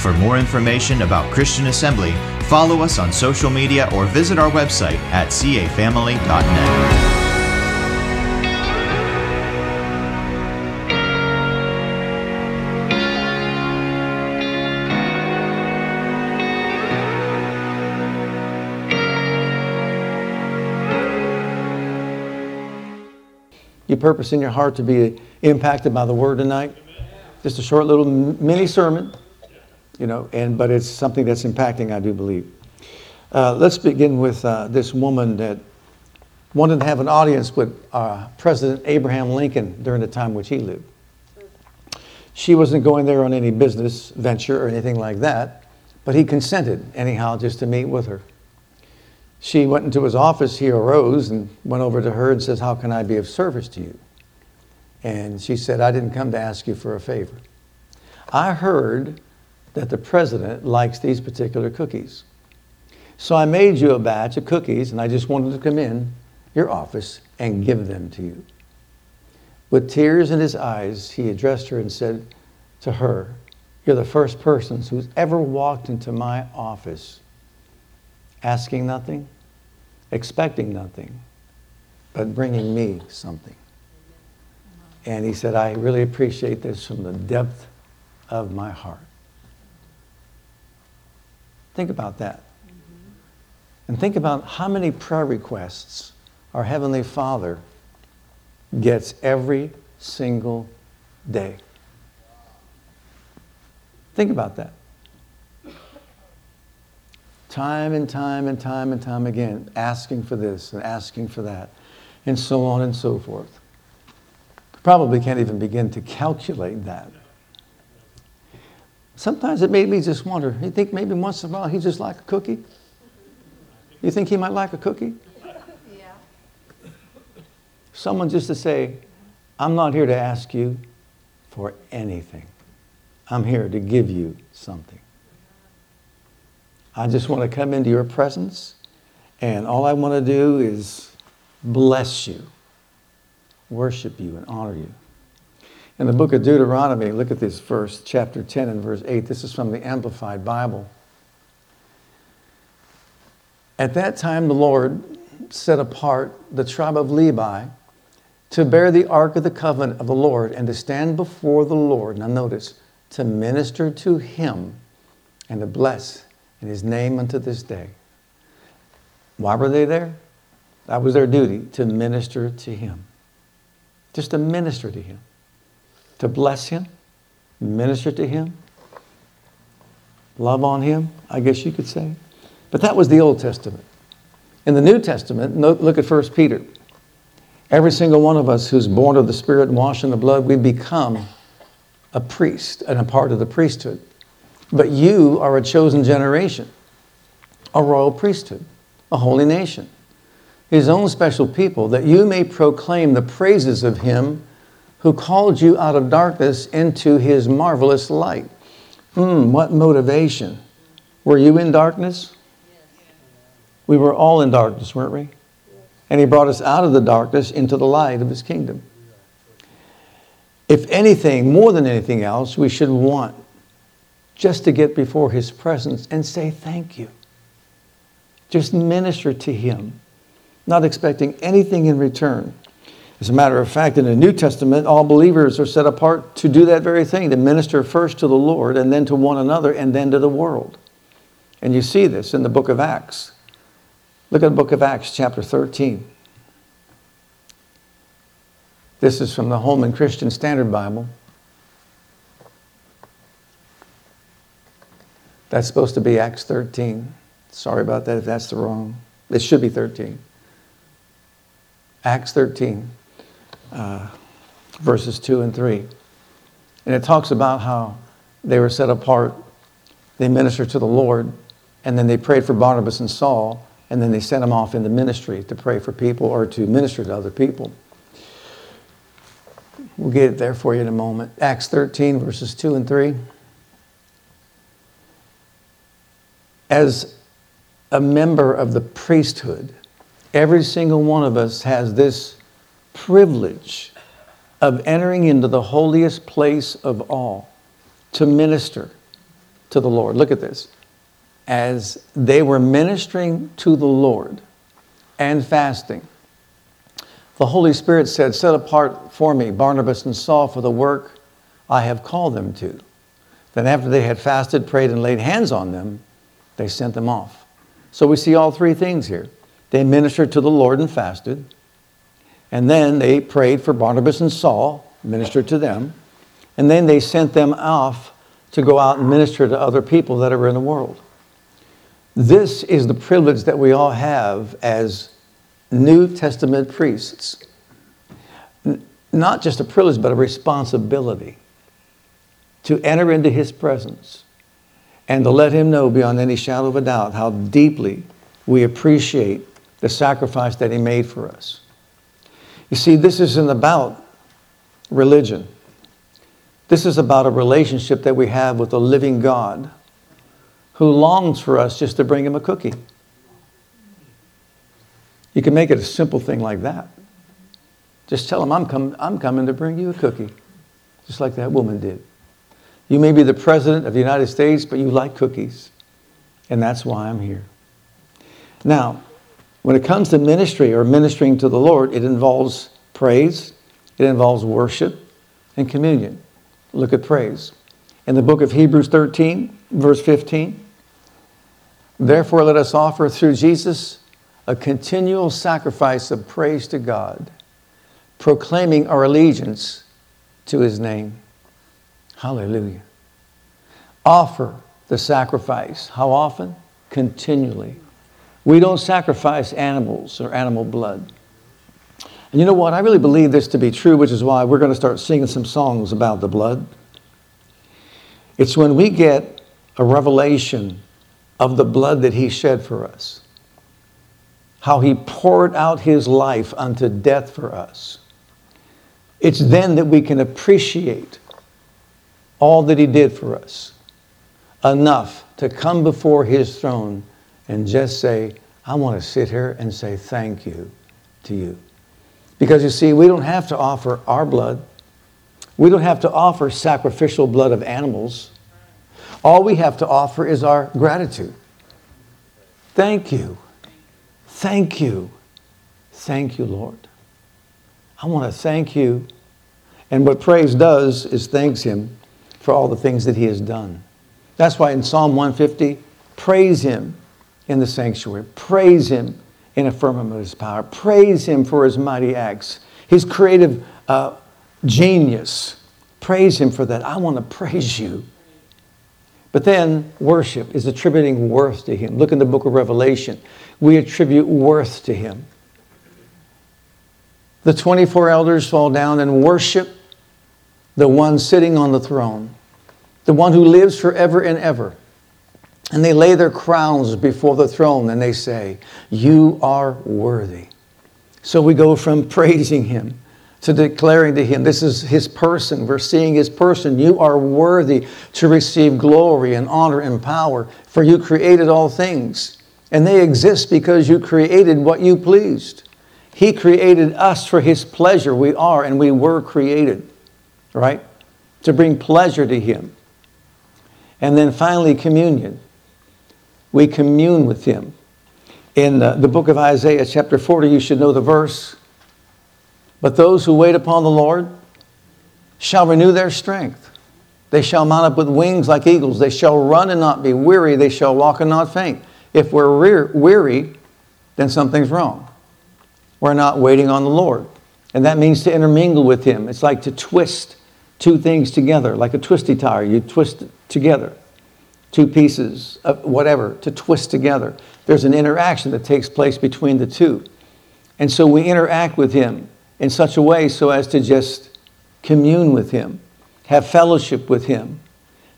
For more information about Christian Assembly, follow us on social media or visit our website at cafamily.net. You purpose in your heart to be impacted by the word tonight. Just a short little mini sermon you know, and, but it's something that's impacting, I do believe. Uh, let's begin with uh, this woman that wanted to have an audience with uh, President Abraham Lincoln during the time which he lived. She wasn't going there on any business venture or anything like that, but he consented, anyhow, just to meet with her. She went into his office, he arose and went over to her and says, How can I be of service to you? And she said, I didn't come to ask you for a favor. I heard that the president likes these particular cookies. So I made you a batch of cookies and I just wanted to come in your office and give them to you. With tears in his eyes, he addressed her and said to her, You're the first person who's ever walked into my office asking nothing, expecting nothing, but bringing me something. And he said, I really appreciate this from the depth of my heart. Think about that. And think about how many prayer requests our Heavenly Father gets every single day. Think about that. Time and time and time and time again, asking for this and asking for that, and so on and so forth. Probably can't even begin to calculate that. Sometimes it made me just wonder. You think maybe once in a while he just like a cookie? You think he might like a cookie? Yeah. Someone just to say, I'm not here to ask you for anything. I'm here to give you something. I just want to come into your presence, and all I want to do is bless you, worship you, and honor you. In the book of Deuteronomy, look at this verse, chapter 10 and verse 8. This is from the Amplified Bible. At that time, the Lord set apart the tribe of Levi to bear the ark of the covenant of the Lord and to stand before the Lord. Now, notice, to minister to him and to bless in his name unto this day. Why were they there? That was their duty to minister to him. Just to minister to him to bless him, minister to him, love on him, I guess you could say. But that was the Old Testament. In the New Testament, look at 1 Peter. Every single one of us who's born of the Spirit and washed in the blood, we become a priest and a part of the priesthood. But you are a chosen generation, a royal priesthood, a holy nation, his own special people, that you may proclaim the praises of him who called you out of darkness into his marvelous light. Hmm, what motivation. Were you in darkness? We were all in darkness, weren't we? And he brought us out of the darkness into the light of his kingdom. If anything, more than anything else, we should want just to get before his presence and say thank you. Just minister to him, not expecting anything in return. As a matter of fact, in the New Testament, all believers are set apart to do that very thing, to minister first to the Lord and then to one another and then to the world. And you see this in the book of Acts. Look at the book of Acts, chapter 13. This is from the Holman Christian Standard Bible. That's supposed to be Acts 13. Sorry about that if that's the wrong. It should be 13. Acts 13 uh, verses 2 and 3. And it talks about how they were set apart, they ministered to the Lord, and then they prayed for Barnabas and Saul and then they sent them off in the ministry to pray for people or to minister to other people. We'll get it there for you in a moment. Acts 13, verses 2 and 3. As a member of the priesthood, every single one of us has this privilege of entering into the holiest place of all to minister to the Lord. Look at this. As they were ministering to the Lord and fasting, the Holy Spirit said, Set apart for me Barnabas and Saul for the work I have called them to. Then, after they had fasted, prayed, and laid hands on them, they sent them off. So we see all three things here. They ministered to the Lord and fasted. And then they prayed for Barnabas and Saul, ministered to them. And then they sent them off to go out and minister to other people that are in the world. This is the privilege that we all have as New Testament priests. Not just a privilege, but a responsibility to enter into his presence and to let him know beyond any shadow of a doubt how deeply we appreciate the sacrifice that he made for us. You see, this isn't about religion. This is about a relationship that we have with a living God who longs for us just to bring him a cookie. You can make it a simple thing like that. Just tell him, I'm, com- I'm coming to bring you a cookie, just like that woman did. You may be the president of the United States, but you like cookies, and that's why I'm here. Now, when it comes to ministry or ministering to the Lord, it involves praise, it involves worship, and communion. Look at praise. In the book of Hebrews 13, verse 15, therefore let us offer through Jesus a continual sacrifice of praise to God, proclaiming our allegiance to his name. Hallelujah. Offer the sacrifice. How often? Continually. We don't sacrifice animals or animal blood. And you know what? I really believe this to be true, which is why we're going to start singing some songs about the blood. It's when we get a revelation of the blood that He shed for us, how He poured out His life unto death for us. It's then that we can appreciate all that He did for us enough to come before His throne and just say, I want to sit here and say thank you to you. Because you see, we don't have to offer our blood. We don't have to offer sacrificial blood of animals. All we have to offer is our gratitude. Thank you. Thank you. Thank you, Lord. I want to thank you. And what praise does is thanks Him for all the things that He has done. That's why in Psalm 150, praise Him in the sanctuary, praise Him in a firmament of his power. Praise him for his mighty acts, his creative uh, genius. Praise him for that. I want to praise you. But then worship is attributing worth to him. Look in the book of Revelation. We attribute worth to him. The 24 elders fall down and worship the one sitting on the throne, the one who lives forever and ever. And they lay their crowns before the throne and they say, You are worthy. So we go from praising him to declaring to him, This is his person. We're seeing his person. You are worthy to receive glory and honor and power, for you created all things. And they exist because you created what you pleased. He created us for his pleasure. We are and we were created, right? To bring pleasure to him. And then finally, communion we commune with Him. In uh, the book of Isaiah, chapter 40, you should know the verse. But those who wait upon the Lord shall renew their strength. They shall mount up with wings like eagles. They shall run and not be weary. They shall walk and not faint. If we're weary, then something's wrong. We're not waiting on the Lord. And that means to intermingle with Him. It's like to twist two things together, like a twisty tire. You twist it together two pieces of whatever to twist together. There's an interaction that takes place between the two. And so we interact with Him in such a way so as to just commune with Him, have fellowship with Him,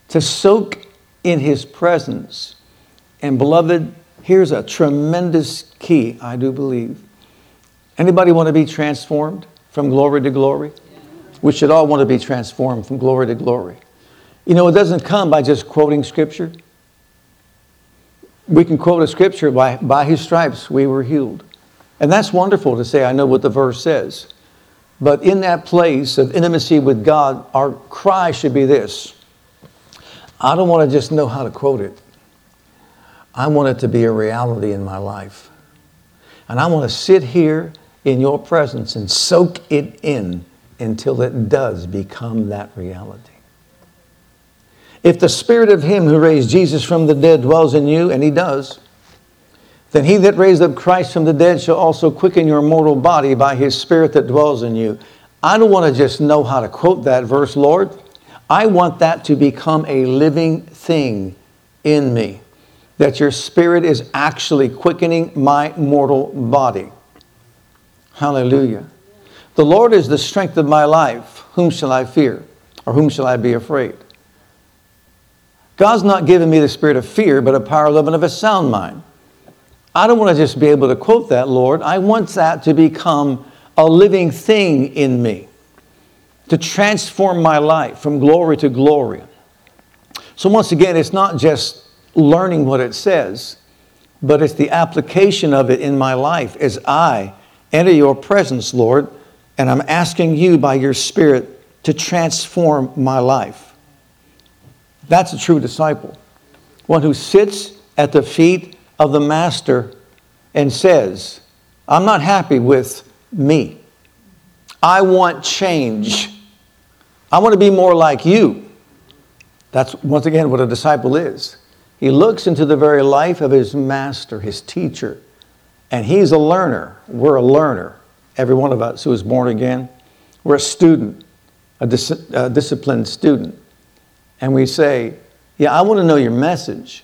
to soak in His presence. And beloved, Here's a tremendous key, I do believe. Anybody want to be transformed from glory to glory? We should all want to be transformed from glory to glory. You know, it doesn't come by just quoting scripture. We can quote a scripture by, by his stripes we were healed. And that's wonderful to say, I know what the verse says. But in that place of intimacy with God, our cry should be this I don't want to just know how to quote it, I want it to be a reality in my life. And I want to sit here in your presence and soak it in until it does become that reality. If the spirit of him who raised Jesus from the dead dwells in you, and he does, then he that raised up Christ from the dead shall also quicken your mortal body by his spirit that dwells in you. I don't want to just know how to quote that verse, Lord. I want that to become a living thing in me, that your spirit is actually quickening my mortal body. Hallelujah. The Lord is the strength of my life. Whom shall I fear? Or whom shall I be afraid? God's not given me the spirit of fear, but a power, love, and of a sound mind. I don't want to just be able to quote that, Lord. I want that to become a living thing in me, to transform my life from glory to glory. So, once again, it's not just learning what it says, but it's the application of it in my life as I enter your presence, Lord, and I'm asking you by your Spirit to transform my life. That's a true disciple, one who sits at the feet of the master and says, I'm not happy with me. I want change. I want to be more like you. That's once again what a disciple is. He looks into the very life of his master, his teacher, and he's a learner. We're a learner. Every one of us who is born again, we're a student, a, dis- a disciplined student. And we say, Yeah, I want to know your message.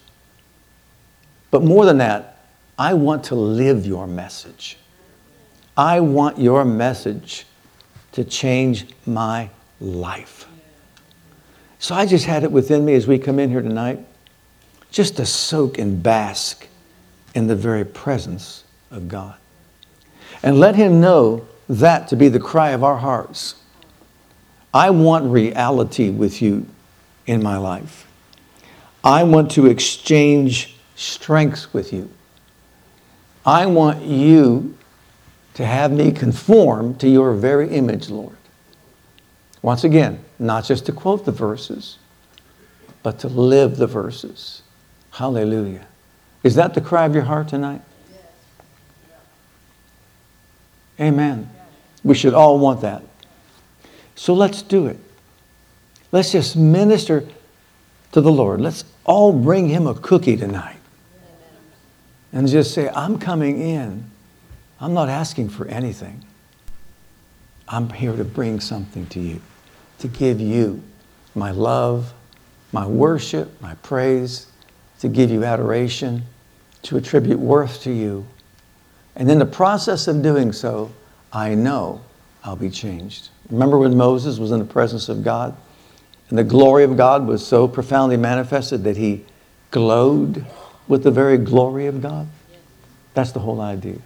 But more than that, I want to live your message. I want your message to change my life. So I just had it within me as we come in here tonight, just to soak and bask in the very presence of God. And let Him know that to be the cry of our hearts. I want reality with you in my life. I want to exchange strengths with you. I want you to have me conform to your very image, Lord. Once again, not just to quote the verses, but to live the verses. Hallelujah. Is that the cry of your heart tonight? Amen. We should all want that. So let's do it. Let's just minister to the Lord. Let's all bring him a cookie tonight and just say, I'm coming in. I'm not asking for anything. I'm here to bring something to you, to give you my love, my worship, my praise, to give you adoration, to attribute worth to you. And in the process of doing so, I know I'll be changed. Remember when Moses was in the presence of God? And the glory of God was so profoundly manifested that he glowed with the very glory of God? That's the whole idea.